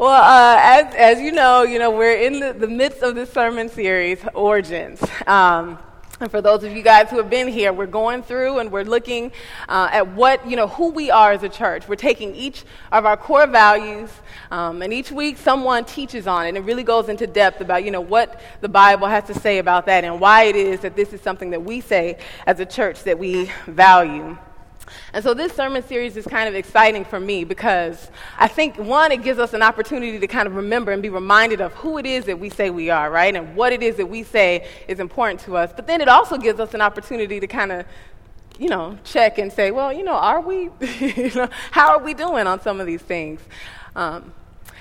Well, uh, as, as you know, you know, we're in the, the midst of this sermon series, Origins. Um, and for those of you guys who have been here, we're going through and we're looking uh, at what, you know, who we are as a church. We're taking each of our core values, um, and each week someone teaches on it, and it really goes into depth about, you know, what the Bible has to say about that and why it is that this is something that we say as a church that we value. And so this sermon series is kind of exciting for me because I think, one, it gives us an opportunity to kind of remember and be reminded of who it is that we say we are, right? And what it is that we say is important to us. But then it also gives us an opportunity to kind of you know, check and say, well, you know, are we, you know, how are we doing on some of these things? Um,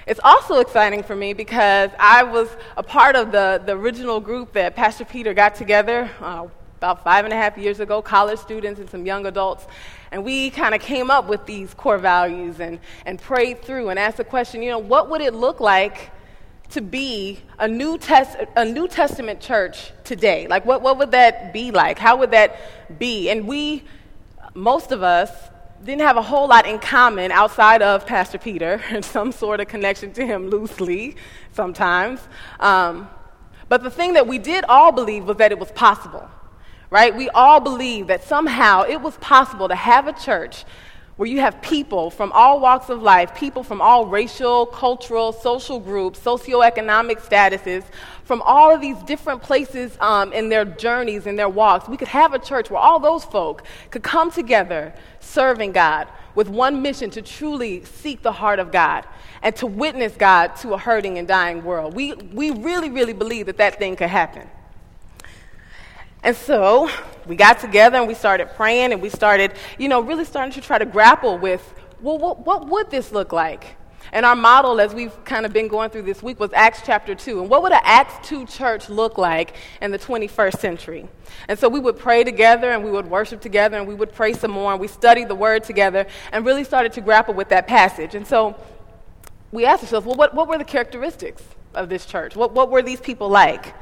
it's also exciting for me because I was a part of the, the original group that Pastor Peter got together uh, about five and a half years ago, college students and some young adults. And we kind of came up with these core values and, and prayed through and asked the question, you know, what would it look like to be a New, Test, a New Testament church today? Like, what, what would that be like? How would that be? And we, most of us, didn't have a whole lot in common outside of Pastor Peter and some sort of connection to him loosely sometimes. Um, but the thing that we did all believe was that it was possible right? We all believe that somehow it was possible to have a church where you have people from all walks of life, people from all racial, cultural, social groups, socioeconomic statuses, from all of these different places um, in their journeys, in their walks. We could have a church where all those folk could come together serving God with one mission to truly seek the heart of God and to witness God to a hurting and dying world. We, we really, really believe that that thing could happen. And so we got together and we started praying and we started, you know, really starting to try to grapple with, well, what, what would this look like? And our model, as we've kind of been going through this week, was Acts chapter 2. And what would an Acts 2 church look like in the 21st century? And so we would pray together and we would worship together and we would pray some more and we studied the word together and really started to grapple with that passage. And so we asked ourselves, well, what, what were the characteristics of this church? What, what were these people like?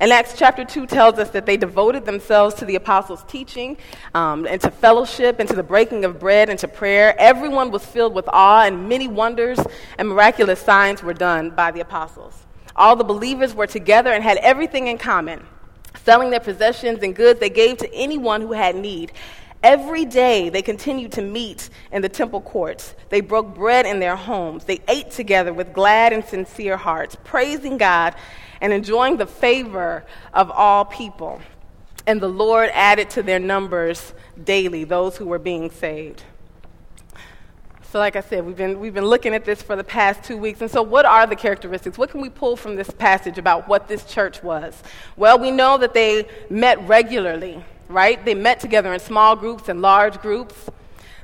And Acts chapter 2 tells us that they devoted themselves to the apostles' teaching, um, and to fellowship, and to the breaking of bread, and to prayer. Everyone was filled with awe, and many wonders and miraculous signs were done by the apostles. All the believers were together and had everything in common. Selling their possessions and goods, they gave to anyone who had need. Every day they continued to meet in the temple courts. They broke bread in their homes. They ate together with glad and sincere hearts, praising God and enjoying the favor of all people. And the Lord added to their numbers daily those who were being saved. So, like I said, we've been, we've been looking at this for the past two weeks. And so, what are the characteristics? What can we pull from this passage about what this church was? Well, we know that they met regularly, right? They met together in small groups and large groups.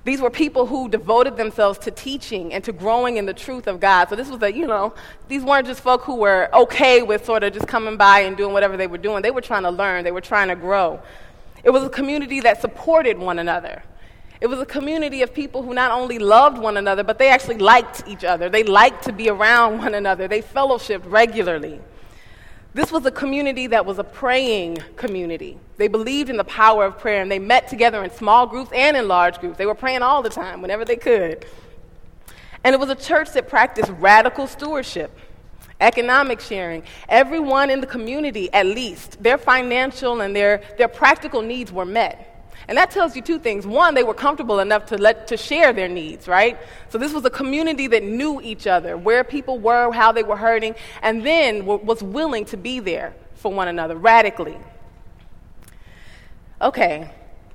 These were people who devoted themselves to teaching and to growing in the truth of God. So this was a, you know, these weren't just folk who were okay with sort of just coming by and doing whatever they were doing. They were trying to learn, they were trying to grow. It was a community that supported one another. It was a community of people who not only loved one another, but they actually liked each other. They liked to be around one another. They fellowshipped regularly. This was a community that was a praying community. They believed in the power of prayer and they met together in small groups and in large groups. They were praying all the time, whenever they could. And it was a church that practiced radical stewardship, economic sharing. Everyone in the community, at least, their financial and their, their practical needs were met. And that tells you two things. One, they were comfortable enough to, let, to share their needs, right? So this was a community that knew each other, where people were, how they were hurting, and then was willing to be there for one another radically. Okay,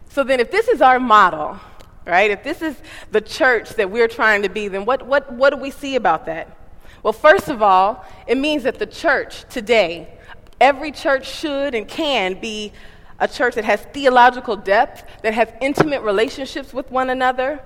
so then if this is our model, right, if this is the church that we're trying to be, then what, what, what do we see about that? Well, first of all, it means that the church today, every church should and can be a church that has theological depth, that has intimate relationships with one another,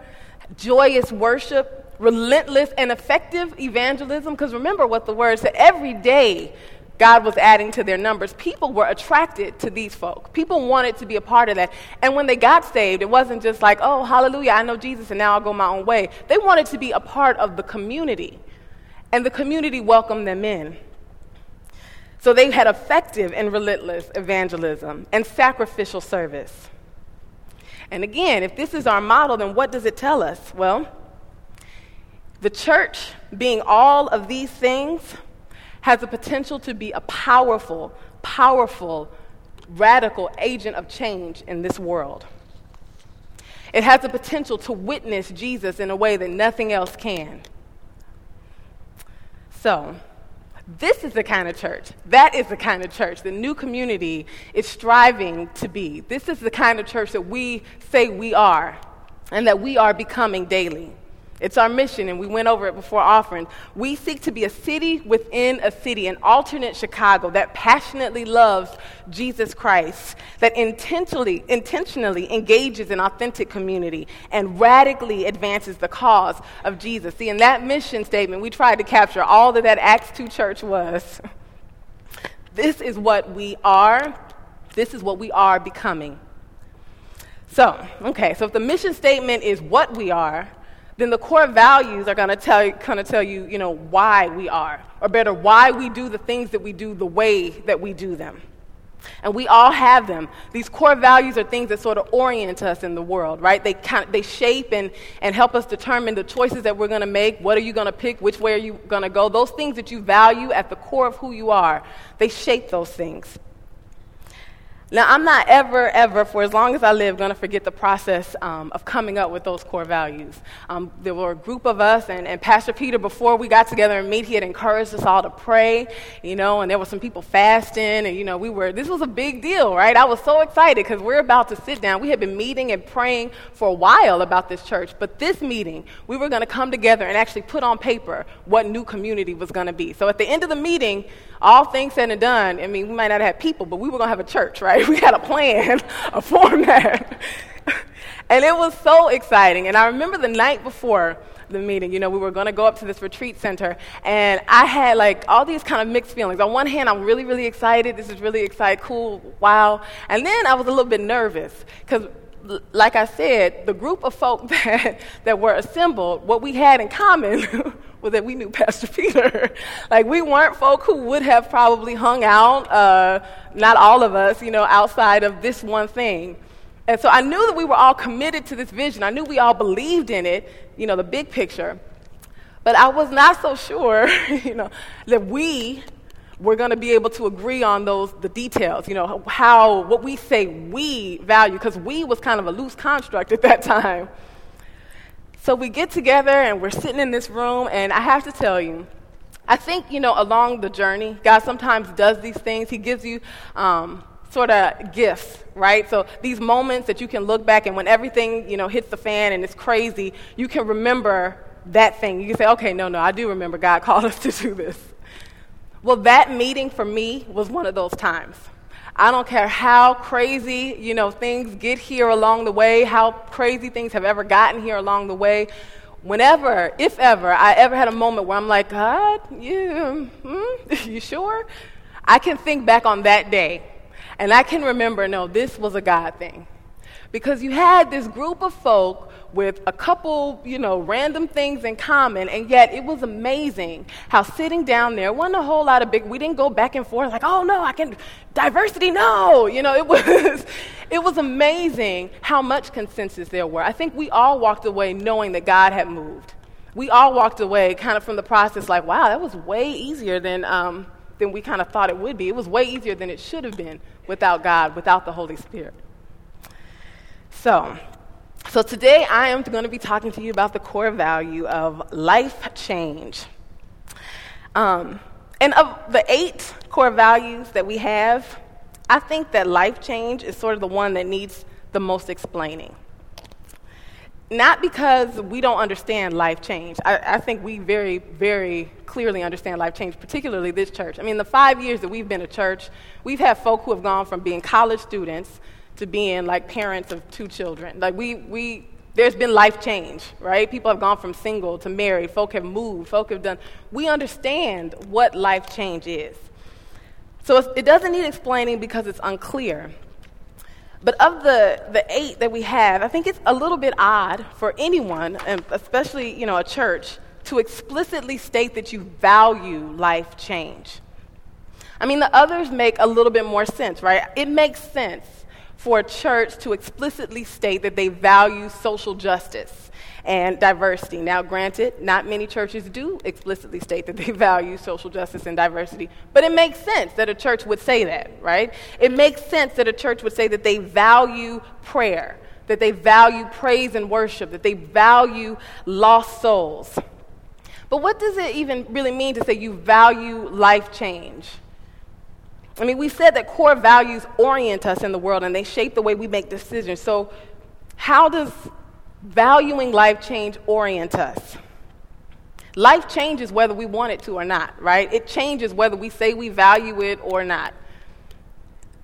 joyous worship, relentless and effective evangelism. Because remember what the word said every day God was adding to their numbers. People were attracted to these folk. People wanted to be a part of that. And when they got saved, it wasn't just like, oh, hallelujah, I know Jesus and now I'll go my own way. They wanted to be a part of the community. And the community welcomed them in. So they had effective and relentless evangelism and sacrificial service. And again, if this is our model, then what does it tell us? Well, The church, being all of these things, has the potential to be a powerful, powerful, radical agent of change in this world. It has the potential to witness Jesus in a way that nothing else can. So, this is the kind of church, that is the kind of church the new community is striving to be. This is the kind of church that we say we are and that we are becoming daily. It's our mission, and we went over it before offering. We seek to be a city within a city, an alternate Chicago that passionately loves Jesus Christ, that intentionally, intentionally engages in authentic community and radically advances the cause of Jesus. See, in that mission statement, we tried to capture all that that Acts 2 church was. This is what we are, this is what we are becoming. So, okay, so if the mission statement is what we are, then the core values are going to tell kind of tell you, you know, why we are, or better, why we do the things that we do the way that we do them. And we all have them. These core values are things that sort of orient us in the world, right? They, kind of, they shape and, and help us determine the choices that we're going to make. What are you going to pick? Which way are you going to go? Those things that you value at the core of who you are, they shape those things. Now, I'm not ever, ever, for as long as I live, going to forget the process um, of coming up with those core values. Um, there were a group of us, and, and, Pastor Peter, before we got together and meet, he had encouraged us all to pray, you know, and there were some people fasting, and, you know, we were, this was a big deal, right? I was so excited because we're about to sit down. We had been meeting and praying for a while about this church, but this meeting, we were going to come together and actually put on paper what new community was going to be. So at the end of the meeting, all things said and done, I mean, we might not have people, but we were going to have a church, right? We had a plan, a format. and it was so exciting. And I remember the night before the meeting, you know, we were going to go up to this retreat center, and I had like all these kind of mixed feelings. On one hand, I'm really, really excited. This is really exciting, cool, wow. And then I was a little bit nervous because like I said, the group of folk that, that were assembled, what we had in common was that we knew Pastor Peter. like, we weren't folk who would have probably hung out, uh, not all of us, you know, outside of this one thing. And so I knew that we were all committed to this vision. I knew we all believed in it, you know, the big picture. But I was not so sure, you know, that we we're going to be able to agree on those the details you know how what we say we value because we was kind of a loose construct at that time so we get together and we're sitting in this room and i have to tell you i think you know along the journey god sometimes does these things. He gives you um, sort of gifts right? So these moments that you can look back and when everything you know hits the fan and it's crazy you can remember that thing. You can say okay no no i do remember god called us to do this. Well, that meeting for me was one of those times. I don't care how crazy, you know, things get here along the way, how crazy things have ever gotten here along the way. Whenever, if ever, I ever had a moment where I'm like, God, you, hmm, you sure? I can think back on that day and I can remember, no, this was a God thing. Because you had this group of folk with a couple, you know, random things in common, and yet it was amazing how sitting down there wasn't a whole lot of big. We didn't go back and forth like, oh no, I can diversity, no, you know, it was it was amazing how much consensus there were. I think we all walked away knowing that God had moved. We all walked away kind of from the process like, wow, that was way easier than um, than we kind of thought it would be. It was way easier than it should have been without God, without the Holy Spirit. So, so today I am going to be talking to you about the core value of life change. Um, and of the eight core values that we have, I think that life change is sort of the one that needs the most explaining. Not because we don't understand life change. I, I, think we very, very clearly understand life change, particularly this church. I mean, the five years that we've been a church, we've had folk who have gone from being college students to being like parents of two children. Like we, we, there's been life change, right? People have gone from single to married. Folk have moved. Folk have done. We understand what life change is. So it doesn't need explaining because it's unclear. But of the, the eight that we have, I think it's a little bit odd for anyone, and especially you know a church, to explicitly state that you value life change. I mean, the others make a little bit more sense, right? It makes sense for a church to explicitly state that they value social justice and diversity. Now, granted, not many churches do explicitly state that they value social justice and diversity, but it makes sense that a church would say that, right? It makes sense that a church would say that they value prayer, that they value praise and worship, that they value lost souls. But what does it even really mean to say you value life change? I mean, we said that core values orient us in the world and they shape the way we make decisions. So, how does valuing life change orient us? Life changes whether we want it to or not, right? It changes whether we say we value it or not.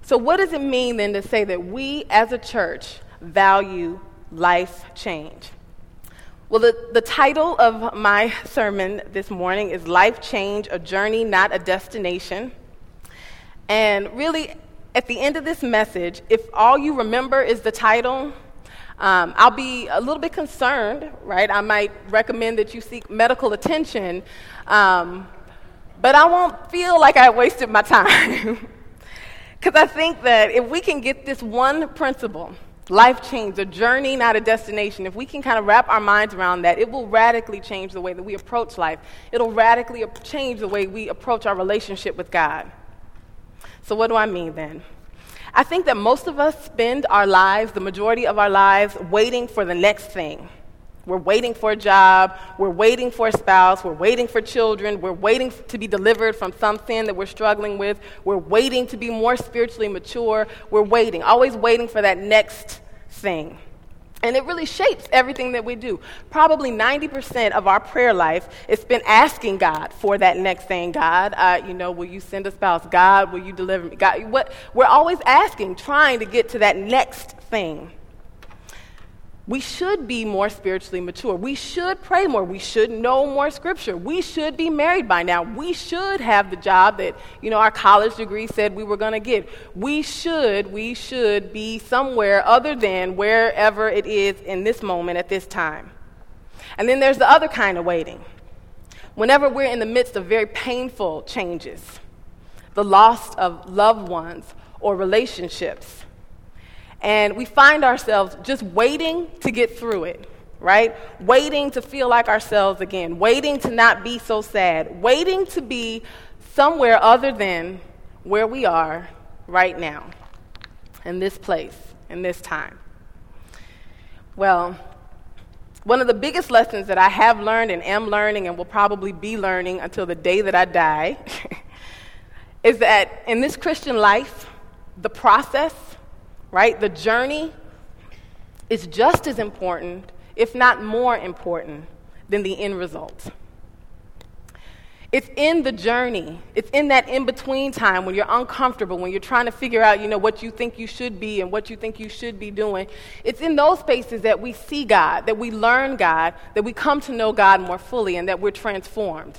So, what does it mean then to say that we as a church value life change? Well, the, the title of my sermon this morning is Life Change A Journey, Not a Destination. And really, at the end of this message, if all you remember is the title, um, I'll be a little bit concerned, right? I might recommend that you seek medical attention, um, but I won't feel like I wasted my time. Because I think that if we can get this one principle, life change, a journey, not a destination, if we can kind of wrap our minds around that, it will radically change the way that we approach life. It'll radically change the way we approach our relationship with God. So, what do I mean then? I think that most of us spend our lives, the majority of our lives, waiting for the next thing. We're waiting for a job, we're waiting for a spouse, we're waiting for children, we're waiting to be delivered from some sin that we're struggling with, we're waiting to be more spiritually mature, we're waiting, always waiting for that next thing. And it really shapes everything that we do. Probably 90% of our prayer life is spent asking God for that next thing. God, uh, you know, will you send a spouse? God, will you deliver me? God, what? We're always asking, trying to get to that next thing. We should be more spiritually mature. We should pray more. We should know more scripture. We should be married by now. We should have the job that, you know, our college degree said we were going to get. We should, we should be somewhere other than wherever it is in this moment at this time. And then there's the other kind of waiting. Whenever we're in the midst of very painful changes, the loss of loved ones or relationships, and we find ourselves just waiting to get through it, right? Waiting to feel like ourselves again, waiting to not be so sad, waiting to be somewhere other than where we are right now, in this place, in this time. Well, one of the biggest lessons that I have learned and am learning and will probably be learning until the day that I die is that in this Christian life, the process right? The journey is just as important, if not more important, than the end result. It's in the journey. It's in that in between time when you're uncomfortable, when you're trying to figure out, you know, what you think you should be and what you think you should be doing. It's in those spaces that we see God, that we learn God, that we come to know God more fully, and that we're transformed.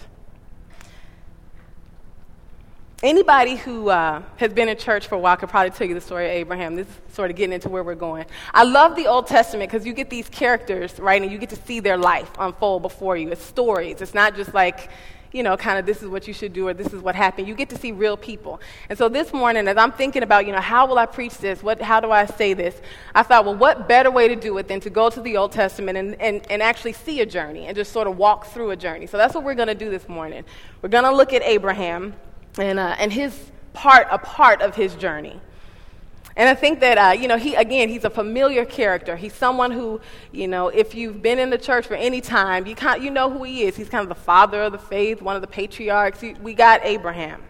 Anybody who uh, has been in church for a while could probably tell you the story of Abraham. This is sort of getting into where we're going. I love the Old Testament because you get these characters, right, and you get to see their life unfold before you. It's stories. It's not just like, you know, kind of this is what you should do or this is what happened. You get to see real people. And so this morning, as I'm thinking about, you know, how will I preach this? What, how do I say this? I thought, well, what better way to do it than to go to the Old Testament and, and, and actually see a journey and just sort of walk through a journey. So that's what we're going to do this morning. We're going to look at Abraham and, uh, and his part, a part of his journey. And I think that, uh, you know, he, again, he's a familiar character. He's someone who, you know, if you've been in the church for any time, you, kind, you know who he is. He's kind of the father of the faith, one of the patriarchs. He, we got Abraham.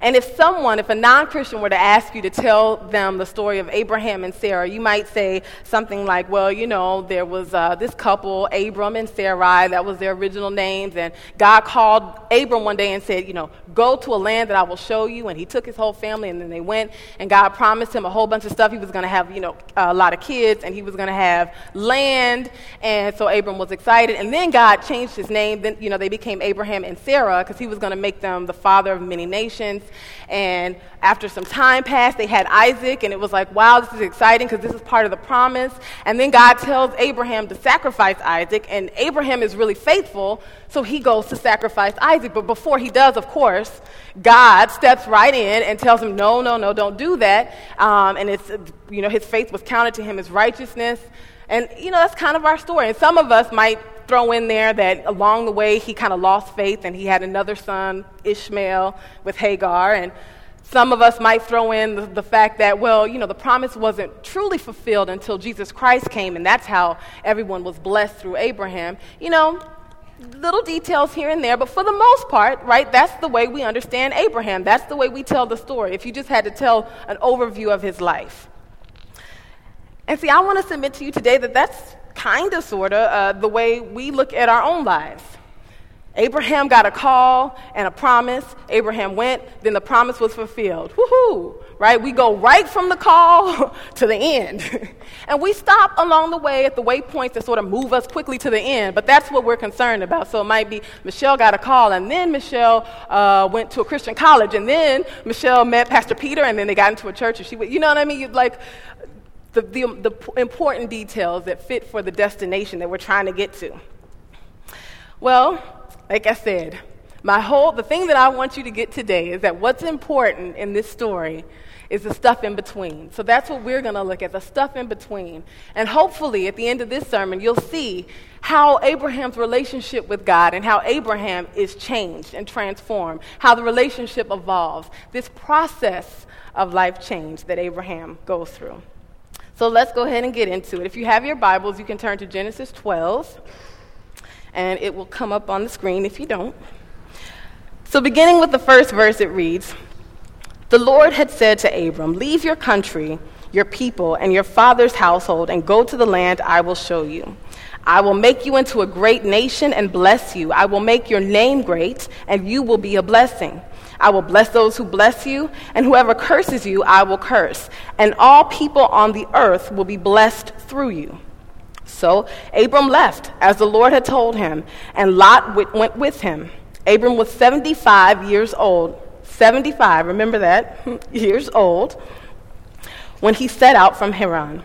And if someone, if a non Christian were to ask you to tell them the story of Abraham and Sarah, you might say something like, well, you know, there was uh, this couple, Abram and Sarai, that was their original names. And God called Abram one day and said, you know, go to a land that I will show you. And he took his whole family and then they went. And God promised him a whole bunch of stuff. He was going to have, you know, a lot of kids and he was going to have land. And so Abram was excited. And then God changed his name. Then, you know, they became Abraham and Sarah because he was going to make them the father of many nations. And after some time passed, they had Isaac, and it was like, wow, this is exciting because this is part of the promise. And then God tells Abraham to sacrifice Isaac, and Abraham is really faithful, so he goes to sacrifice Isaac. But before he does, of course, God steps right in and tells him, no, no, no, don't do that. Um, and it's, you know, his faith was counted to him as righteousness. And, you know, that's kind of our story. And some of us might throw in there that along the way he kind of lost faith and he had another son, Ishmael, with Hagar. And some of us might throw in the, the, fact that, well, you know, the promise wasn't truly fulfilled until Jesus Christ came, and that's how everyone was blessed through Abraham. You know, little details here and there, but for the most part, right, that's the way we understand Abraham. That's the way we tell the story, if you just had to tell an overview of his life. And see, I want to submit to you today that that's kind of, sort of, uh, the way we look at our own lives. Abraham got a call and a promise. Abraham went, then the promise was fulfilled. Woohoo! Right? We go right from the call to the end. and we stop along the way at the waypoints that sort of move us quickly to the end, but that's what we're concerned about. So it might be Michelle got a call, and then Michelle uh, went to a Christian college, and then Michelle met Pastor Peter, and then they got into a church, and she, you know what I mean? You'd like, the, the, the important details that fit for the destination that we're trying to get to. Well, like I said, my whole the thing that I want you to get today is that what's important in this story is the stuff in between. So that's what we're going to look at, the stuff in between. And hopefully at the end of this sermon you'll see how Abraham's relationship with God and how Abraham is changed and transformed, how the relationship evolves. This process of life change that Abraham goes through. So let's go ahead and get into it. If you have your Bibles, you can turn to Genesis 12 and it will come up on the screen if you don't. So, beginning with the first verse, it reads The Lord had said to Abram, Leave your country, your people, and your father's household, and go to the land I will show you. I will make you into a great nation and bless you. I will make your name great, and you will be a blessing. I will bless those who bless you, and whoever curses you, I will curse. And all people on the earth will be blessed through you. So Abram left, as the Lord had told him, and Lot went with him. Abram was 75 years old. 75, remember that? years old. When he set out from Haran.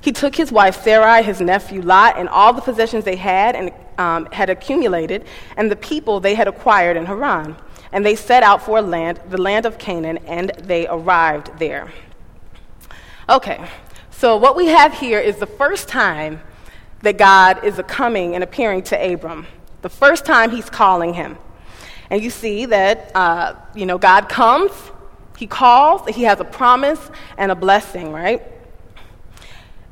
He took his wife Sarai, his nephew Lot, and all the possessions they had and um, had accumulated, and the people they had acquired in Haran. And they set out for land, the land of Canaan, and they arrived there. Okay, so, what we have here is the first time that God is coming and appearing to Abram, the first time he's calling him. And you see that, uh, you know, God comes, he calls, he has a promise and a blessing, right?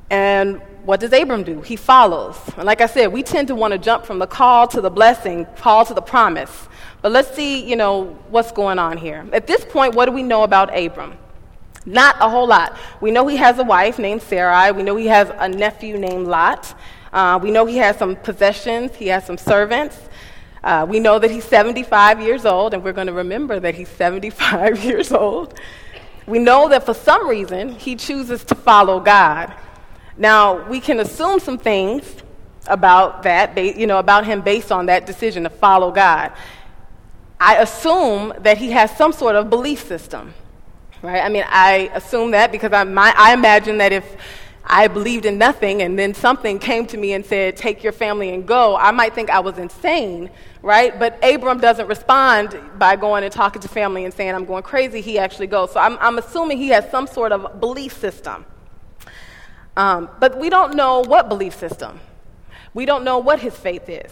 And what does Abram do? He follows. And like I said, we tend to want to jump from the call to the blessing, call to the promise. But let's see, you know, what's going on here. At this point, what do we know about Abram? Not a whole lot. We know he has a wife named Sarai. We know he has a nephew named Lot. Uh, we know he has some possessions. He has some servants. Uh, we know that he's 75 years old, and we're going to remember that he's 75 years old. We know that for some reason he chooses to follow God. Now, we can assume some things about that, you know, about him based on that decision to follow God. I assume that he has some sort of belief system right? I mean, I assume that because I, my, I imagine that if I believed in nothing and then something came to me and said, take your family and go, I might think I was insane, right? But Abram doesn't respond by going and talking to family and saying, I'm going crazy. He actually goes. So I'm, I'm assuming he has some sort of belief system. Um, but we don't know what belief system. We don't know what his faith is.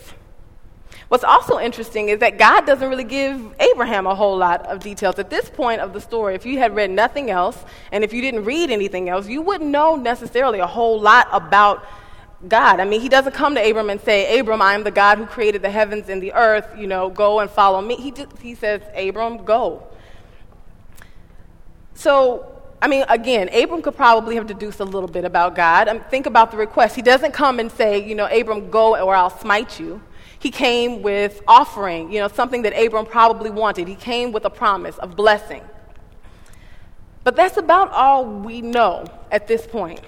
What's also interesting is that God doesn't really give Abraham a whole lot of details. At this point of the story, if you had read nothing else, and if you didn't read anything else, you wouldn't know necessarily a whole lot about God. I mean, he doesn't come to Abram and say, Abram, I am the God who created the heavens and the earth, you know, go and follow me. He, just, he says, Abram, go. So, I mean, again, Abram could probably have deduced a little bit about God. I mean, think about the request. He doesn't come and say, you know, Abram, go or I'll smite you. He came with offering, you know, something that Abram probably wanted. He came with a promise of blessing. But that's about all we know at this point.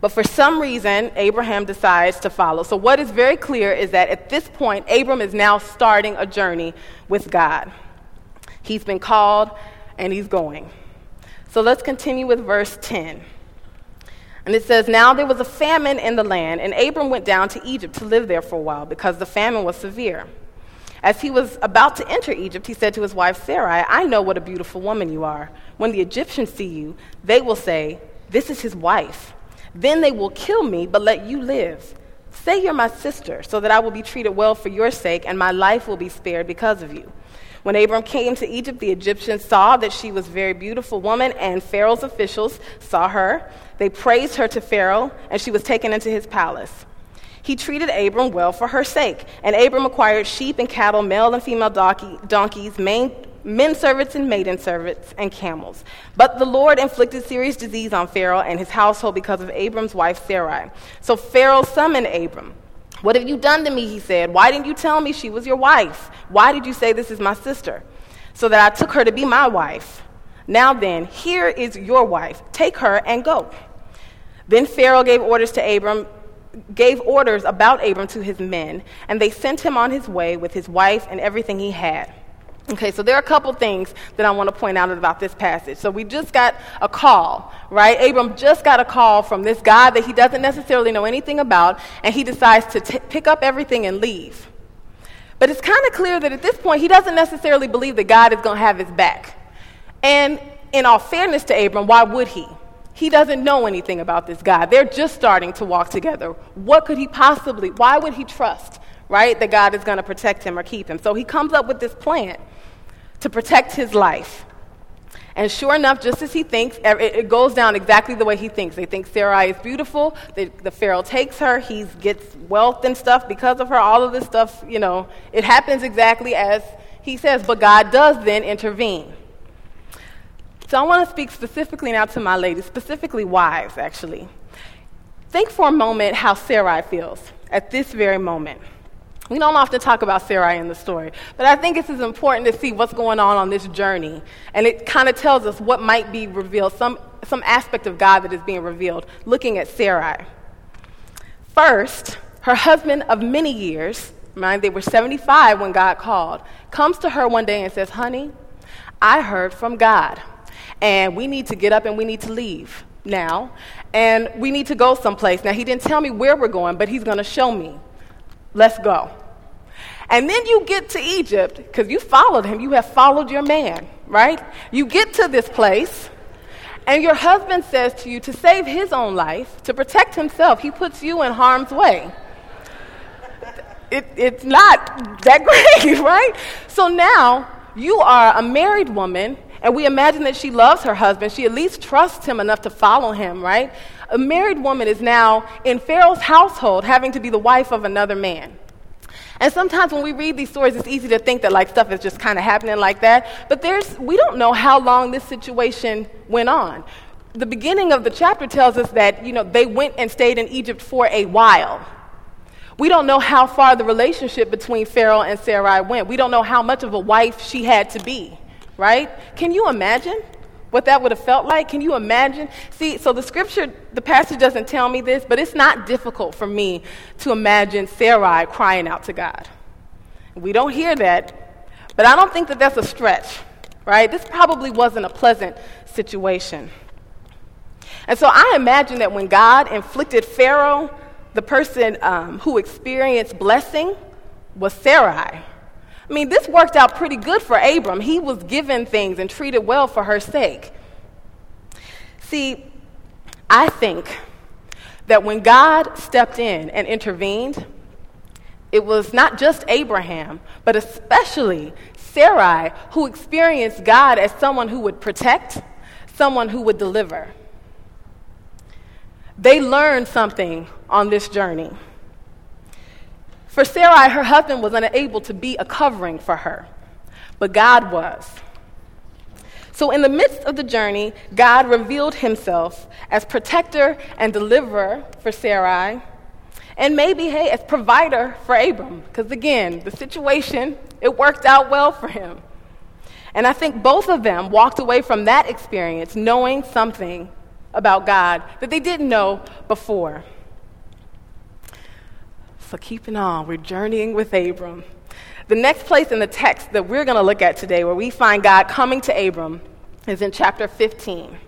But for some reason, Abraham decides to follow. So, what is very clear is that at this point, Abram is now starting a journey with God. He's been called and he's going. So, let's continue with verse 10. And it says, Now there was a famine in the land, and Abram went down to Egypt to live there for a while because the famine was severe. As he was about to enter Egypt, he said to his wife Sarai, I know what a beautiful woman you are. When the Egyptians see you, they will say, This is his wife. Then they will kill me, but let you live. Say you're my sister, so that I will be treated well for your sake, and my life will be spared because of you. When Abram came to Egypt, the Egyptians saw that she was a very beautiful woman, and Pharaoh's officials saw her. They praised her to Pharaoh, and she was taken into his palace. He treated Abram well for her sake, and Abram acquired sheep and cattle, male and female donkey, donkeys, main, men servants and maiden servants, and camels. But the Lord inflicted serious disease on Pharaoh and his household because of Abram's wife Sarai. So Pharaoh summoned Abram. What have you done to me? He said. Why didn't you tell me she was your wife? Why did you say this is my sister? So that I took her to be my wife. Now then, here is your wife. Take her and go. Then Pharaoh gave orders to Abram gave orders about Abram to his men, and they sent him on his way with his wife and everything he had. Okay, so there are a couple things that I want to point out about this passage. So we just got a call, right? Abram just got a call from this guy that he doesn't necessarily know anything about, and he decides to t- pick up everything and leave. But it's kind of clear that at this point, he doesn't necessarily believe that God is going to have his back. And in all fairness to Abram, why would he? He doesn't know anything about this guy. They're just starting to walk together. What could he possibly, why would he trust, right, that God is going to protect him or keep him? So he comes up with this plan to protect his life. And sure enough, just as he thinks, er, it goes down exactly the way he thinks. They think Sarai is beautiful. The, the Pharaoh takes her. He gets wealth and stuff because of her. All of this stuff, you know, it happens exactly as he says. But God does then intervene. So I want to speak specifically now to my ladies, specifically wives, actually. Think for a moment how Sarai feels at this very moment. We don't often talk about Sarai in the story, but I think it's as important to see what's going on on this journey. And it kind of tells us what might be revealed, some, some aspect of God that is being revealed, looking at Sarai. First, her husband of many years, mind they were 75 when God called, comes to her one day and says, Honey, I heard from God, and we need to get up and we need to leave now, and we need to go someplace. Now, he didn't tell me where we're going, but he's going to show me. Let's go. And then you get to Egypt, because you followed him, you have followed your man, right? You get to this place, and your husband says to you to save his own life, to protect himself, he puts you in harm's way. It, it's not that great, right? So now you are a married woman, and we imagine that she loves her husband. She at least trusts him enough to follow him, right? A married woman is now in Pharaoh's household having to be the wife of another man. And sometimes when we read these stories, it's easy to think that like stuff is just kind of happening like that. But there's, we don't know how long this situation went on. The beginning of the chapter tells us that, you know, they went and stayed in Egypt for a while. We don't know how far the relationship between Pharaoh and Sarai went. We don't know how much of a wife she had to be, right? Can you imagine? what that would have felt like? Can you imagine? See, so the scripture, the passage doesn't tell me this, but it's not difficult for me to imagine Sarai crying out to God. We don't hear that, but I don't think that that's a stretch, right? This probably wasn't a pleasant situation. And so I imagine that when God inflicted Pharaoh, the person um, who experienced blessing was Sarai. I mean, this worked out pretty good for Abram. He was given things and treated well for her sake. See, I think that when God stepped in and intervened, it was not just Abraham, but especially Sarai, who experienced God as someone who would protect, someone who would deliver. They learned something on this journey. For Sarai, her husband was unable to be a covering for her, but God was. So, in the midst of the journey, God revealed himself as protector and deliverer for Sarai, and maybe, hey, as provider for Abram, because again, the situation, it worked out well for him. And I think both of them walked away from that experience knowing something about God that they didn't know before. So, keeping on, we're journeying with Abram. The next place in the text that we're going to look at today, where we find God coming to Abram, is in chapter 15.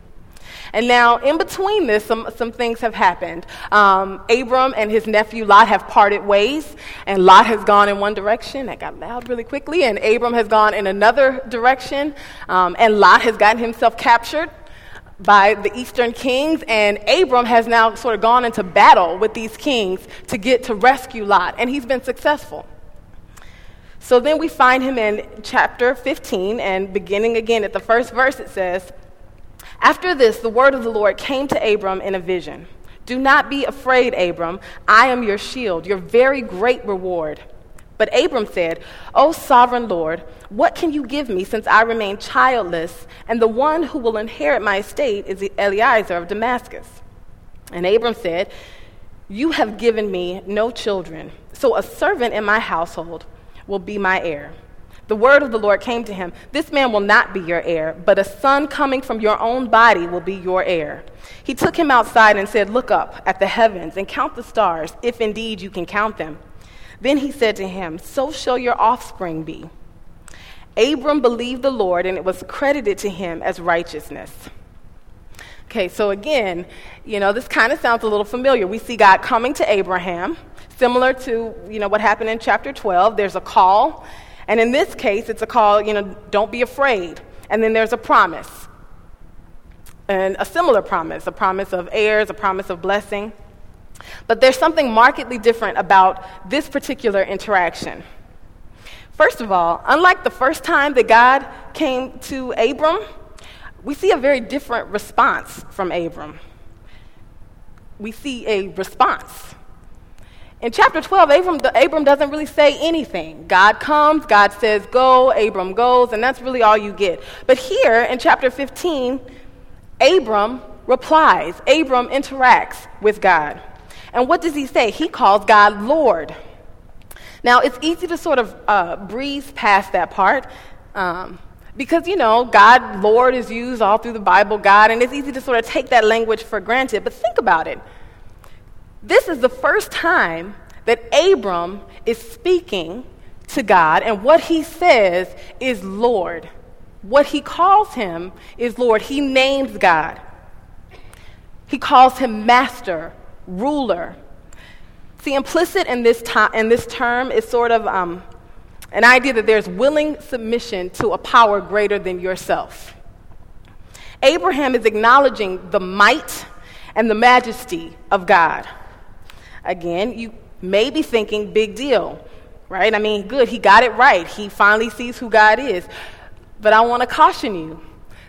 And now, in between this, some, some things have happened. Um, Abram and his nephew Lot have parted ways, and Lot has gone in one direction. That got loud really quickly, and Abram has gone in another direction, um, and Lot has gotten himself captured by the eastern kings, and Abram has now sort of gone into battle with these kings to get to rescue Lot, and he's been successful. So then we find him in chapter 15, and beginning again at the first verse, it says, After this, the word of the Lord came to Abram in a vision. Do not be afraid, Abram. I am your shield, your very great reward. But Abram said, O sovereign Lord, what can you give me since I remain childless, and the one who will inherit my estate is Eliezer of Damascus? And Abram said, You have given me no children, so a servant in my household will be my heir. The word of the Lord came to him This man will not be your heir, but a son coming from your own body will be your heir. He took him outside and said, Look up at the heavens and count the stars, if indeed you can count them. Then he said to him, So shall your offspring be. Abram believed the Lord, and it was credited to him as righteousness. Okay, so again, you know, this kind of sounds a little familiar. We see God coming to Abraham, similar to, you know, what happened in chapter 12. There's a call, and in this case, it's a call, you know, don't be afraid. And then there's a promise. And a similar promise, a promise of heirs, a promise of blessing. But there's something markedly different about this particular interaction. First of all, unlike the first time that God came to Abram, we see a very different response from Abram. We see a response. In chapter 12, Abram, Abram doesn't really say anything. God comes, God says, go, Abram goes, and that's really all you get. But here in chapter 15, Abram replies, Abram interacts with God. And what does he say? He calls God Lord. Now, it's easy to sort of uh, breeze past that part um, because, you know, God, Lord is used all through the Bible, God, and it's easy to sort of take that language for granted. But think about it. This is the first time that Abram is speaking to God, and what he says is Lord. What he calls him is Lord. He names God. He calls him Master, ruler. See, implicit in this, to- in this term is sort of um, an idea that there's willing submission to a power greater than yourself. Abraham is acknowledging the might and the majesty of God. Again, you may be thinking, big deal, right? I mean, good, he got it right. He finally sees who God is. But I want to caution you.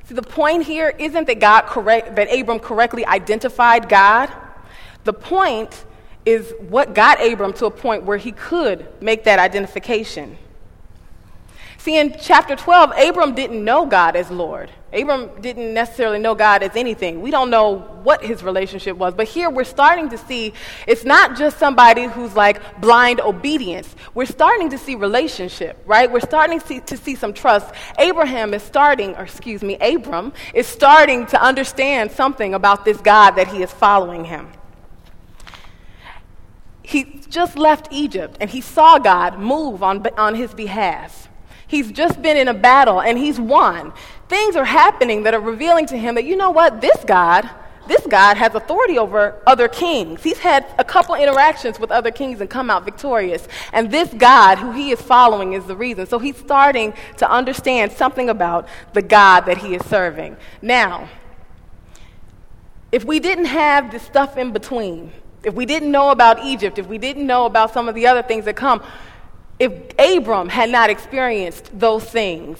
See, the point here isn't that God correct, that Abram correctly identified God. The point is what got Abram to a point where he could make that identification. See, in chapter 12, Abram didn't know God as Lord. Abram didn't necessarily know God as anything. We don't know what his relationship was. But here we're starting to see it's not just somebody who's like blind obedience. We're starting to see relationship, right? We're starting to see, to see some trust. Abraham is starting, or excuse me, Abram is starting to understand something about this God that he is following him he just left Egypt and he saw God move on, on his behalf. He's just been in a battle and he's won. Things are happening that are revealing to him that, you know what, this God, this God has authority over other kings. He's had a couple interactions with other kings and come out victorious. And this God, who he is following, is the reason. So he's starting to understand something about the God that he is serving. Now, if we didn't have the stuff in between, if we didn't know about Egypt, if we didn't know about some of the other things that come, if Abram had not experienced those things,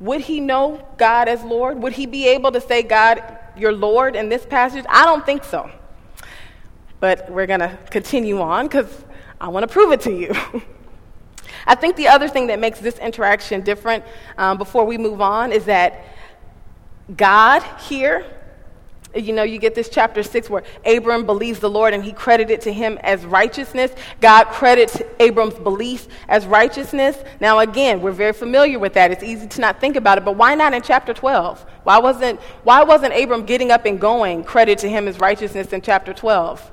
would he know God as Lord? Would he be able to say, God, your Lord in this passage? I don't think so. But we're going to continue on because I want to prove it to you. I think the other thing that makes this interaction different um, before we move on is that God here you know, you get this chapter 6 where Abram believes the Lord and he credited to him as righteousness. God credits Abram's belief as righteousness. Now, again, we're very familiar with that. It's easy to not think about it, but why not in chapter 12? Why wasn't, why wasn't Abram getting up and going credit to him as righteousness in chapter 12?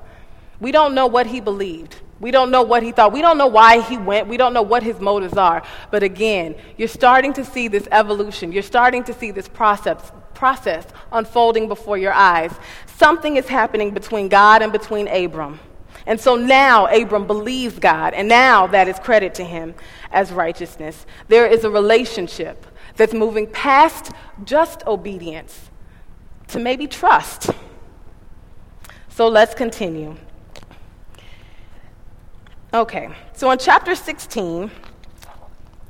We don't know what he believed. We don't know what he thought. We don't know why he went. We don't know what his motives are. But again, you're starting to see this evolution. You're starting to see this process, process unfolding before your eyes. Something is happening between God and between Abram. And so now Abram believes God, and now that is credit to him as righteousness. There is a relationship that's moving past just obedience, to maybe trust. So let's continue. Okay, so in chapter 16,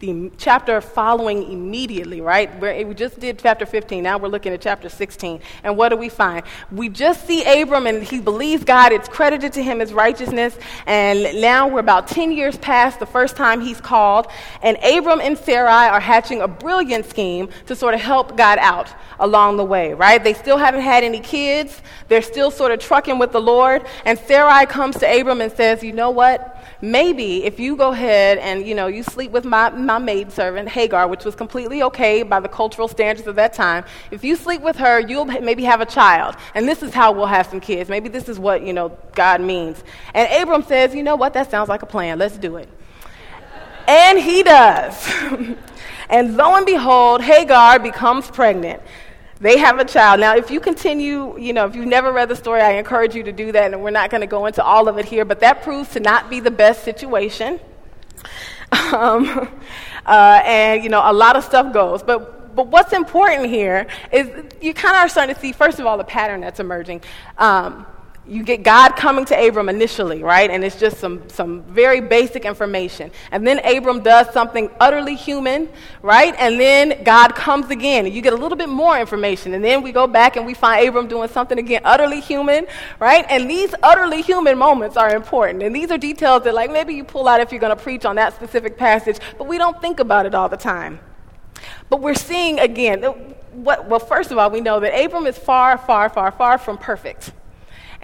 the chapter following immediately, right? Where we just did chapter 15. Now we're looking at chapter 16. And what do we find? We just see Abram and he believes God. It's credited to him as righteousness. And now we're about 10 years past the first time he's called. And Abram and Sarai are hatching a brilliant scheme to sort of help God out along the way, right? They still haven't had any kids. They're still sort of trucking with the Lord. And Sarai comes to Abram and says, You know what? maybe if you go ahead and you know you sleep with my, my maidservant hagar which was completely okay by the cultural standards of that time. If you sleep with her you'll maybe have a child. And this is how we'll have some kids. Maybe this is what you know god means. And abram says you know what? That sounds like a plan. Let's do it. And he does. And lo and behold hagar becomes pregnant. They have a child. Now, if you continue, you know, if you've never read the story, I encourage you to do that, and we're not going to go into all of it here, but that proves to not be the best situation. Um, uh, and, you know, a lot of stuff goes. But, but what's important here is you kind of are starting to see, first of all, the pattern that's emerging. Um, you get God coming to Abram initially, right? And it's just some, some very basic information. And then Abram does something utterly human, right? And then God comes again, and you get a little bit more information. And then we go back and we find Abram doing something again, utterly human, right? And these utterly human moments are important. And these are details that, like, maybe you pull out if you're going to preach on that specific passage, but we don't think about it all the time. But we're seeing again, what, well, first of all, we know that Abram is far, far, far, far from perfect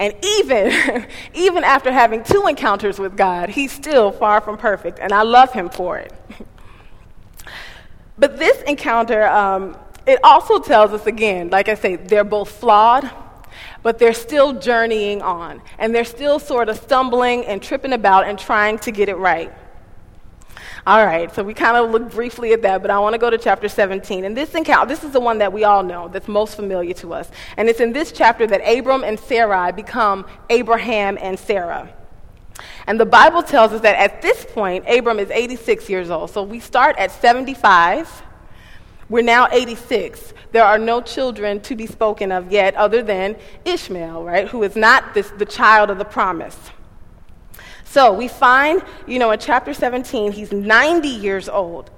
and even, even after having two encounters with God, he's still far from perfect, and I love him for it. but this encounter, um, it also tells us again, like I say, they're both flawed, but they're still journeying on, and they're still sort of stumbling and tripping about and trying to get it right. All right, so we kind of looked briefly at that, but I want to go to chapter 17. And this encounter, this is the one that we all know, that's most familiar to us. And it's in this chapter that Abram and Sarai become Abraham and Sarah. And the Bible tells us that at this point, Abram is 86 years old. So we start at 75. We're now 86. There are no children to be spoken of yet, other than Ishmael, right, who is not this, the child of the promise. So we find, you know, in chapter 17, he's 90 years old.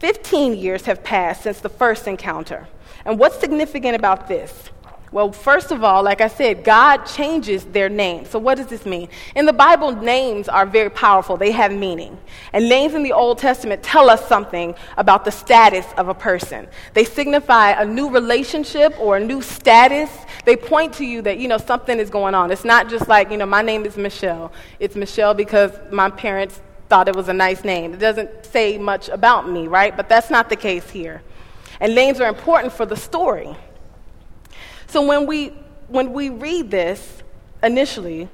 15 years have passed since the first encounter. And what's significant about this? Well, first of all, like I said, God changes their name. So, what does this mean? In the Bible, names are very powerful, they have meaning. And names in the Old Testament tell us something about the status of a person. They signify a new relationship or a new status. They point to you that, you know, something is going on. It's not just like, you know, my name is Michelle. It's Michelle because my parents thought it was a nice name. It doesn't say much about me, right? But that's not the case here. And names are important for the story. So when we, when we read this initially,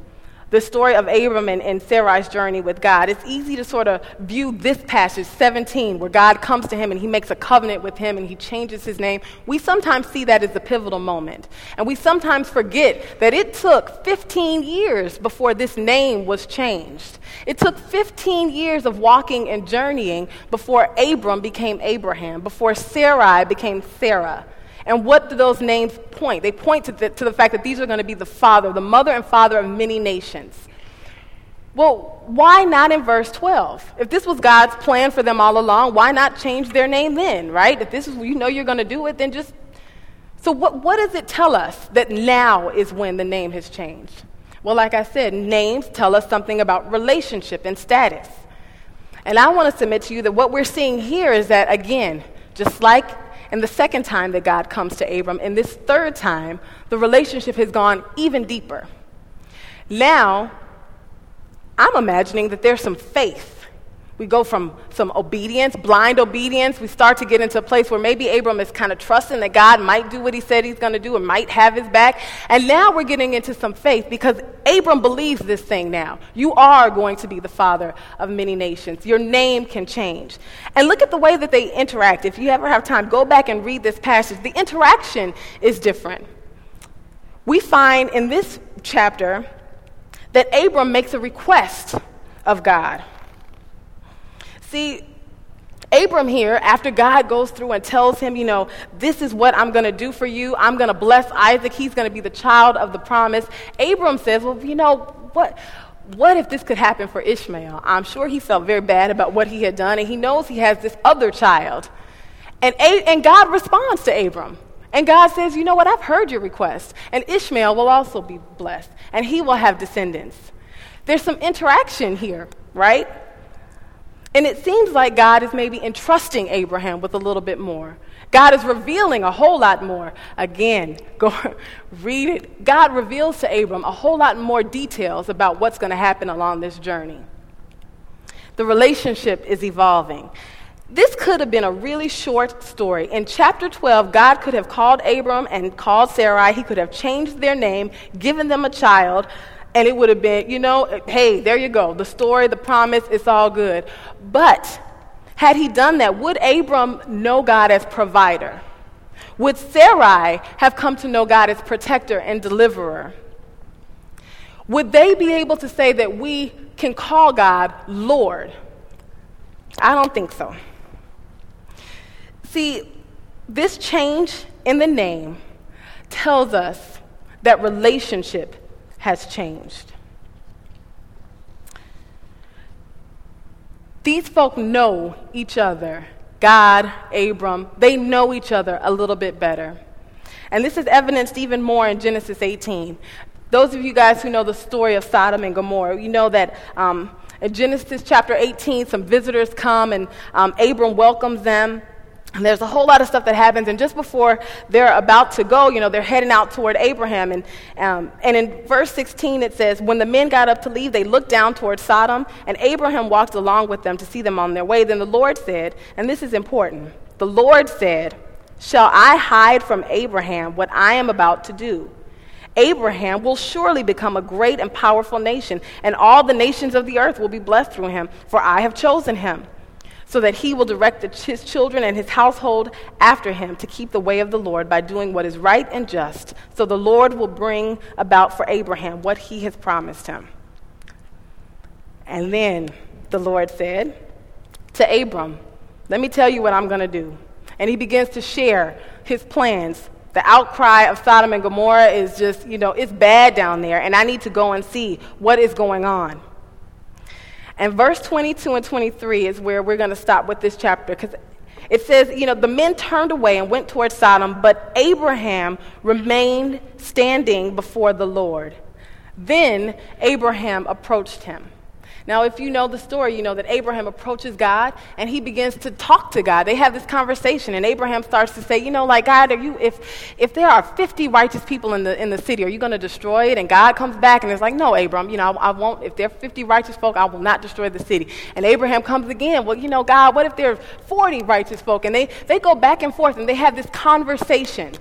the story of Abram and, and, Sarai's journey with God, it's easy to sort of view this passage, 17, where God comes to him and he makes a covenant with him and he changes his name. We sometimes see that as a pivotal moment. And we sometimes forget that it took 15 years before this name was changed. It took 15 years of walking and journeying before Abram became Abraham, before Sarai became Sarah. And what do those names point? They point to the, to the fact that these are going to be the father, the mother and father of many nations. Well, why not in verse 12? If this was God's plan for them all along, why not change their name then, right? If this is you know you're going to do it, then just. So, what, what does it tell us that now is when the name has changed? Well, like I said, names tell us something about relationship and status. And I want to submit to you that what we're seeing here is that, again, just like and the second time that God comes to Abram, and this third time, the relationship has gone even deeper. Now, I'm imagining that there's some faith we go from some obedience, blind obedience. We start to get into a place where maybe Abram is kind of trusting that God might do what he said he's going to do or might have his back. And now we're getting into some faith because Abram believes this thing now. You are going to be the father of many nations. Your name can change. And look at the way that they interact. If you ever have time, go back and read this passage. The interaction is different. We find in this chapter that Abram makes a request of God. See, Abram here, after God goes through and tells him, you know, this is what I'm going to do for you. I'm going to bless Isaac. He's going to be the child of the promise. Abram says, well, you know, what, what if this could happen for Ishmael? I'm sure he felt very bad about what he had done, and he knows he has this other child. And, and God responds to Abram. And God says, You know what? I've heard your request. And Ishmael will also be blessed, and he will have descendants. There's some interaction here, right? And it seems like God is maybe entrusting Abraham with a little bit more. God is revealing a whole lot more. Again, go read it. God reveals to Abram a whole lot more details about what's going to happen along this journey. The relationship is evolving. This could have been a really short story. In chapter 12, God could have called Abram and called Sarai. He could have changed their name, given them a child, and it would have been, you know, hey, there you go. The story, the promise, it's all good. But had he done that, would Abram know God as provider? Would Sarai have come to know God as protector and deliverer? Would they be able to say that we can call God Lord? I don't think so. See, this change in the name tells us that relationship has changed. These folk know each other. God, Abram, they know each other a little bit better. And this is evidenced even more in Genesis 18. Those of you guys who know the story of Sodom and Gomorrah, you know that um, in Genesis chapter 18, some visitors come and um, Abram welcomes them. And there's a whole lot of stuff that happens, and just before they're about to go, you know, they're heading out toward Abraham. And, um, and in verse 16, it says, When the men got up to leave, they looked down toward Sodom, and Abraham walked along with them to see them on their way. Then the Lord said, and this is important the Lord said, Shall I hide from Abraham what I am about to do? Abraham will surely become a great and powerful nation, and all the nations of the earth will be blessed through him, for I have chosen him so that he will direct his children and his household after him to keep the way of the Lord by doing what is right and just. So the Lord will bring about for Abraham what he has promised him. And then the Lord said to Abram, Let me tell you what I'm going to do. And he begins to share his plans. The outcry of Sodom and Gomorrah is just, you know, it's bad down there, and I need to go and see what is going on. And verse 22 and 23 is where we're going to stop with this chapter because it says, you know, the men turned away and went toward Sodom, but Abraham remained standing before the Lord. Then Abraham approached him. Now, if you know the story, you know that Abraham approaches God and he begins to talk to God. They have this conversation, and Abraham starts to say, You know, like, God, are you, if, if there are 50 righteous people in the, in the city, are you going to destroy it? And God comes back and is like, No, Abraham, you know, I, I won't, if there are 50 righteous folk, I will not destroy the city. And Abraham comes again, Well, you know, God, what if there are 40 righteous folk? And they, they go back and forth and they have this conversation.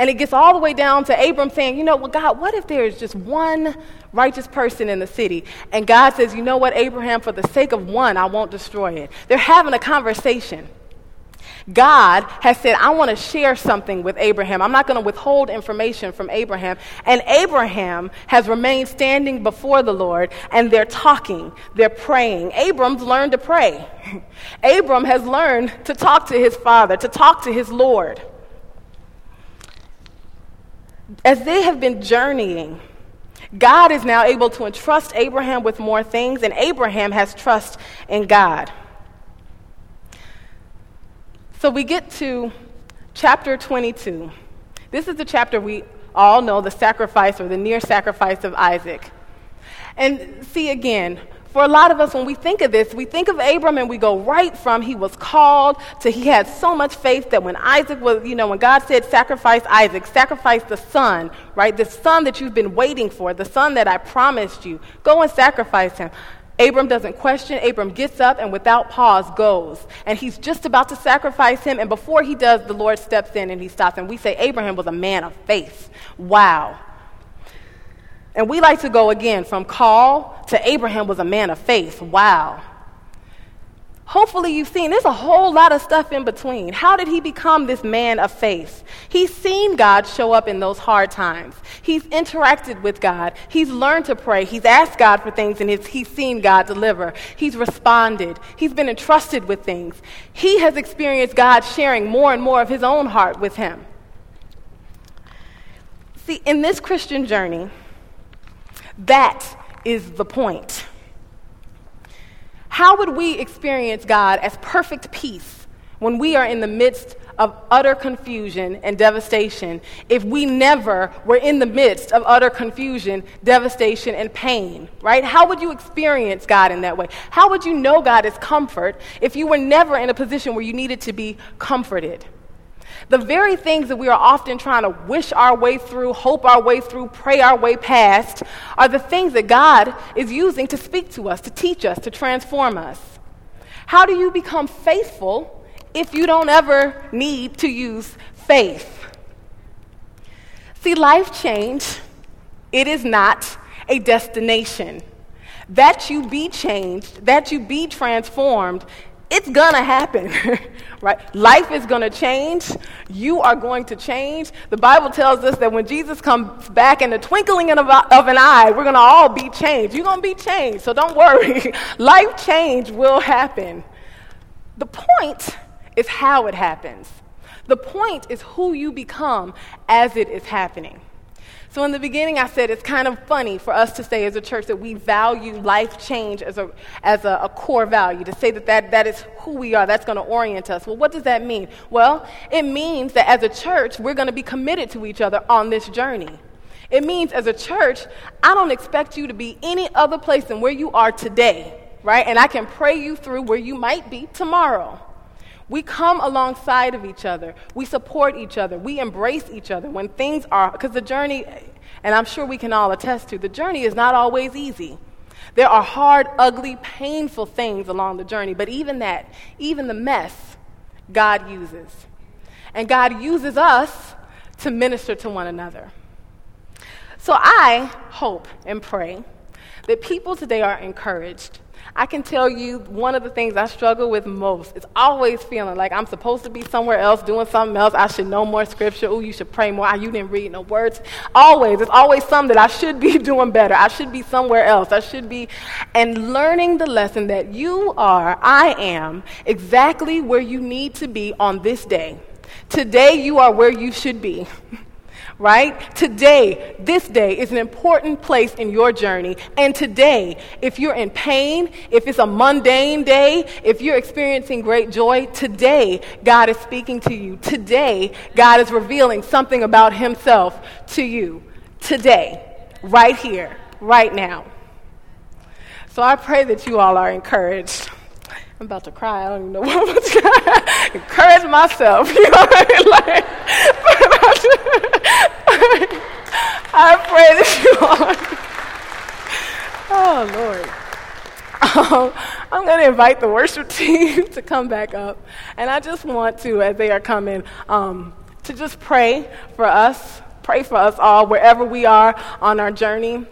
And it gets all the way down to Abram saying, You know, well, God, what if there is just one righteous person in the city? And God says, You know what, Abraham, for the sake of one, I won't destroy it. They're having a conversation. God has said, I want to share something with Abraham. I'm not going to withhold information from Abraham. And Abraham has remained standing before the Lord, and they're talking, they're praying. Abram's learned to pray. Abram has learned to talk to his father, to talk to his Lord as they have been journeying, God is now able to entrust Abraham with more things, and Abraham has trust in God. So we get to chapter 22. This is the chapter we all know the sacrifice or the near sacrifice of Isaac. And see again, for a lot of us, when we think of this, we think of Abram and we go right from he was called to he had so much faith that when Isaac was, you know, when God said, sacrifice Isaac, sacrifice the son, right? The son that you've been waiting for, the son that I promised you, go and sacrifice him. Abram doesn't question. Abram gets up and without pause goes. And he's just about to sacrifice him. And before he does, the Lord steps in and he stops. And we say, Abraham was a man of faith. Wow. And we like to go again from call to Abraham was a man of faith. Wow. Hopefully, you've seen there's a whole lot of stuff in between. How did he become this man of faith? He's seen God show up in those hard times. He's interacted with God. He's learned to pray. He's asked God for things and he's seen God deliver. He's responded. He's been entrusted with things. He has experienced God sharing more and more of his own heart with him. See, in this Christian journey, that is the point. How would we experience God as perfect peace when we are in the midst of utter confusion and devastation if we never were in the midst of utter confusion, devastation, and pain, right? How would you experience God in that way? How would you know God as comfort if you were never in a position where you needed to be comforted? The very things that we are often trying to wish our way through, hope our way through, pray our way past, are the things that God is using to speak to us, to teach us, to transform us. How do you become faithful if you don't ever need to use faith? See, life change, it is not a destination. That you be changed, that you be transformed, it's gonna happen, right? Life is gonna change. You are going to change. The Bible tells us that when Jesus comes back in the twinkling of an eye, we're gonna all be changed. You're gonna be changed, so don't worry. Life change will happen. The point is how it happens. The point is who you become as it is happening. So, in the beginning, I said it's kind of funny for us to say as a church that we value life change as a, as a, a core value, to say that, that that is who we are, that's going to orient us. Well, what does that mean? Well, it means that as a church, we're going to be committed to each other on this journey. It means as a church, I don't expect you to be any other place than where you are today, right? And I can pray you through where you might be tomorrow. We come alongside of each other. We support each other. We embrace each other when things are, because the journey, and I'm sure we can all attest to, the journey is not always easy. There are hard, ugly, painful things along the journey, but even that, even the mess, God uses. And God uses us to minister to one another. So I hope and pray that people today are encouraged I can tell you one of the things I struggle with most is always feeling like I'm supposed to be somewhere else doing something else. I should know more scripture. Oh, you should pray more. Ah, you didn't read no words. Always. It's always something that I should be doing better. I should be somewhere else. I should be. And learning the lesson that you are, I am, exactly where you need to be on this day. Today, you are where you should be. right? Today, this day is an important place in your journey. And today, if you're in pain, if it's a mundane day, if you're experiencing great joy, today God is speaking to you. Today, God is revealing something about Himself to you. Today, right here, right now. So I pray that you all are encouraged. I'm about to cry. I don't even know what I'm about to cry. Encourage myself. You know what I mean? Like, I pray that you all. Oh, Lord. Um, I'm going to invite the worship team to come back up. And I just want to, as they are coming, um, to just pray for us, pray for us all, wherever we are on our journey.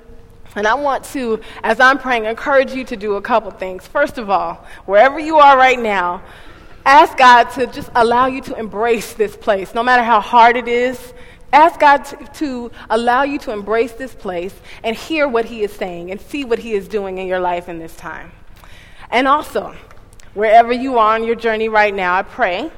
And I want to, as I'm praying, encourage you to do a couple things. First of all, wherever you are right now, ask God to just allow you to embrace this place, no matter how hard it is. Ask God to, to, allow you to embrace this place and hear what He is saying and see what He is doing in your life in this time. And also, wherever you are on your journey right now, I pray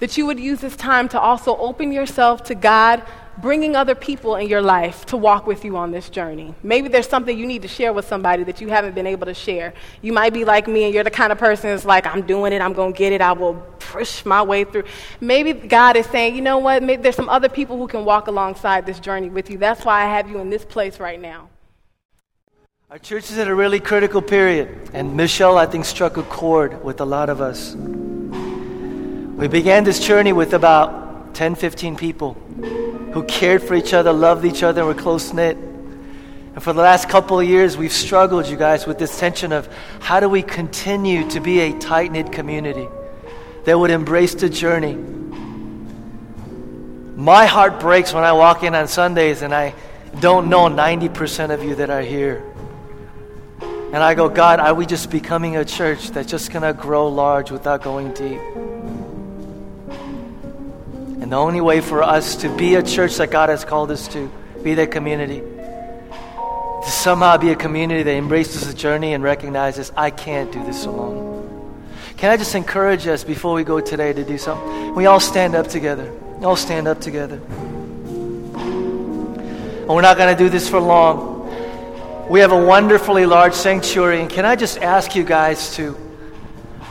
that you would use this time to also open yourself to God bringing other people in your life to walk with you on this journey. Maybe there's something you need to share with somebody that you haven't been able to share. You might be like me and you're the kind of person that's like, I'm doing it, I'm going to get it, I will push my way through. Maybe God is saying, you know what, Maybe there's some other people who can walk alongside this journey with you. That's why I have you in this place right now. Our church is at a really critical period, and Michelle, I think, struck a chord with a lot of us. We began this journey with about 10, 15 people who cared for each other, loved each other, and were close knit. And for the last couple of years, we've struggled, you guys, with this tension of how do we continue to be a tight knit community that would embrace the journey. My heart breaks when I walk in on Sundays and I don't know 90% of you that are here. And I go, God, are we just becoming a church that's just going to grow large without going deep? The only way for us to be a church that God has called us to, be that community, to somehow be a community that embraces the journey and recognizes, I can't do this alone. Can I just encourage us before we go today to do something? We all stand up together. We all stand up together. And we're not going to do this for long. We have a wonderfully large sanctuary, and can I just ask you guys to,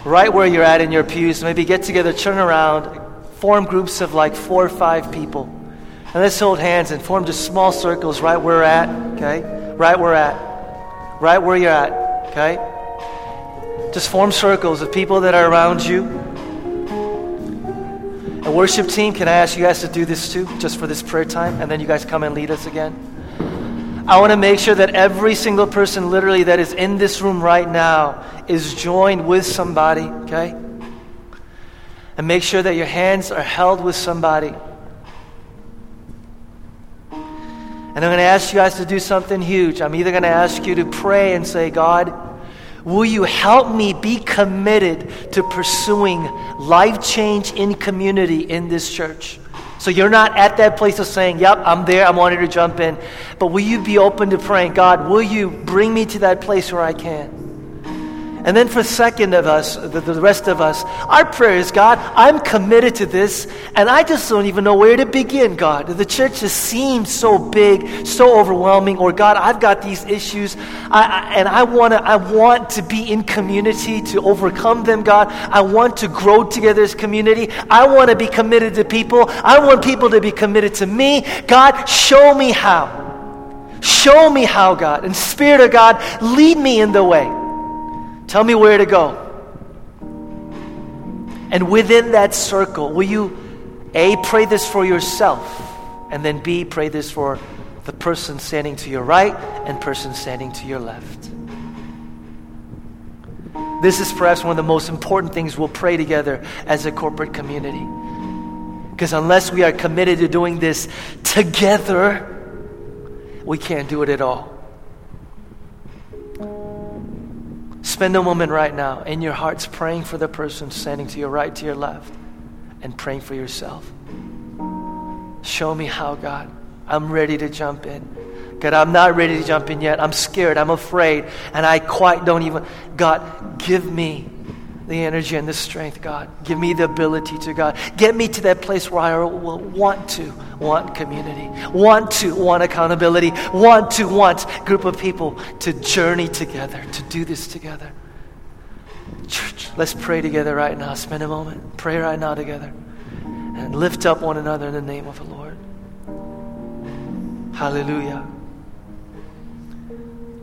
right where you're at in your pews, maybe get together, turn around, form groups of like four or five people. And let's hold hands and form just small circles right where we're at, okay? Right where we're at. Right where you're at, okay? Just form circles of people that are around you. And worship team, can I ask you guys to do this too, just for this prayer time? And then you guys come and lead us again. I want to make sure that every single person, literally, that is in this room right now is joined with somebody, okay? And make sure that your hands are held with somebody. And I'm going to ask you guys to do something huge. I'm either going to ask you to pray and say, God, Will you help me be committed to pursuing life change in community in this church? So you're not at that place of saying, Yep, I'm there, I'm wanting to jump in. But will you be open to praying, God, will you bring me to that place where I can? And then for second of us, the, the rest of us, our prayer is, God, I'm committed to this, and I just don't even know where to begin, God. The church just seems so big, so overwhelming, or God, I've got these issues, I, I, and I, wanna, I want to be in community to overcome them, God. I want to grow together as community. I want to be committed to people. I want people to be committed to me. God, show me how. Show me how, God. And Spirit of God, lead me in the way. Tell me where to go. And within that circle, will you A, pray this for yourself, and then B, pray this for the person standing to your right and person standing to your left. This is perhaps one of the most important things we'll pray together as a corporate community. Because unless we are committed to doing this together, we can't do it at all. Spend a moment right now in your hearts praying for the person standing to your right, to your left, and praying for yourself. Show me how, God. I'm ready to jump in. God, I'm not ready to jump in yet. I'm scared. I'm afraid. And I quite don't even. God, give me the energy and the strength, God. Give me the ability to, God. Get me to that place where I will want to want community, want to want accountability, want to want group of people to journey together, to do this together. Church, let's pray together right now. Spend a moment. Pray right now together. And lift up one another in the name of the Lord. Hallelujah.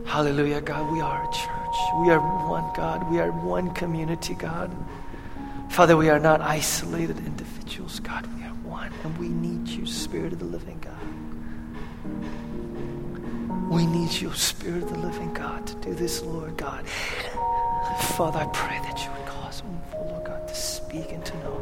Hallelujah, God. We are a church. We are one, God. We are one community, God. Father, we are not isolated individuals, God. We are one, and we need you, Spirit of the living God. We need you, Spirit of the living God, to do this, Lord God. Father, I pray that you would cause Lord God, to speak and to know,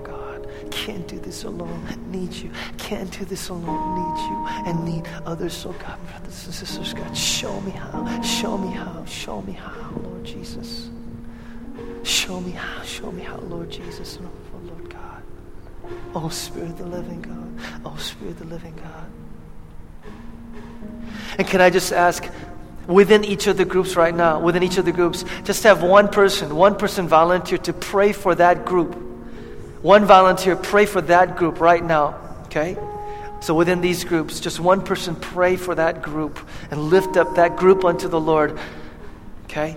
this alone. Need you. Can't do this alone. Need you and need others. So, God, brothers and sisters, God, show me how. Show me how. Show me how, Lord Jesus. Show me how. Show me how, Lord Jesus. Oh, Lord God. Oh, Spirit of the living God. Oh, Spirit of the living God. And can I just ask, within each of the groups right now, within each of the groups, just have one person, one person volunteer to pray for that group. One volunteer, pray for that group right now, okay? So within these groups, just one person pray for that group and lift up that group unto the Lord, okay?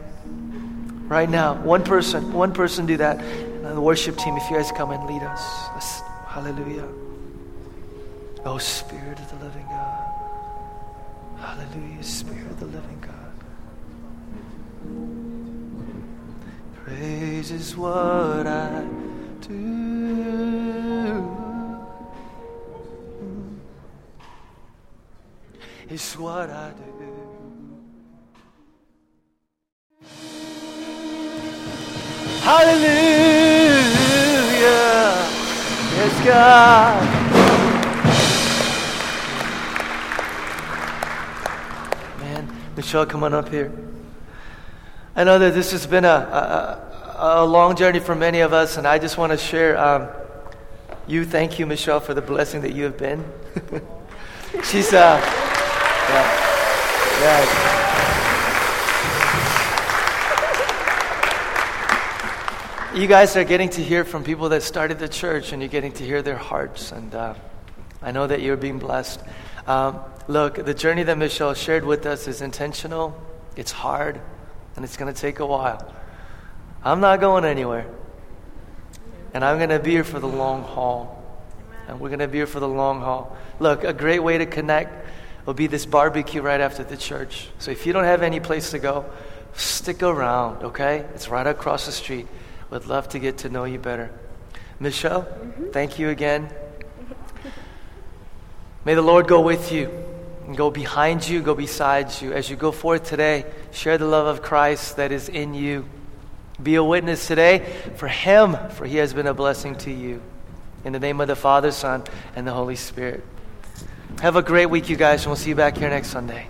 Right now, one person, one person do that. And the worship team, if you guys come and lead us. Let's, hallelujah. Oh, Spirit of the living God. Hallelujah, Spirit of the living God. Praise is what I It's what I do. Hallelujah. Yes, God. Man, Michelle, come on up here. I know that this has been a, a, a long journey for many of us, and I just want to share. Um, you, thank you, Michelle, for the blessing that you have been. She's, uh, yeah, yeah. You guys are getting to hear from people that started the church, and you're getting to hear their hearts, and uh, I know that you're being blessed. Um, look, the journey that Michelle shared with us is intentional, it's hard, and it's going to take a while. I'm not going anywhere. And I'm going to be here for the long haul. And we're going to be here for the long haul. Look, a great way to connect will be this barbecue right after the church. So if you don't have any place to go, stick around, okay? It's right across the street. Would love to get to know you better. Michelle, mm-hmm. thank you again. May the Lord go with you and go behind you, go beside you. As you go forth today, share the love of Christ that is in you. Be a witness today for Him, for He has been a blessing to you. In the name of the Father, Son, and the Holy Spirit. Have a great week, you guys, and we'll see you back here next Sunday.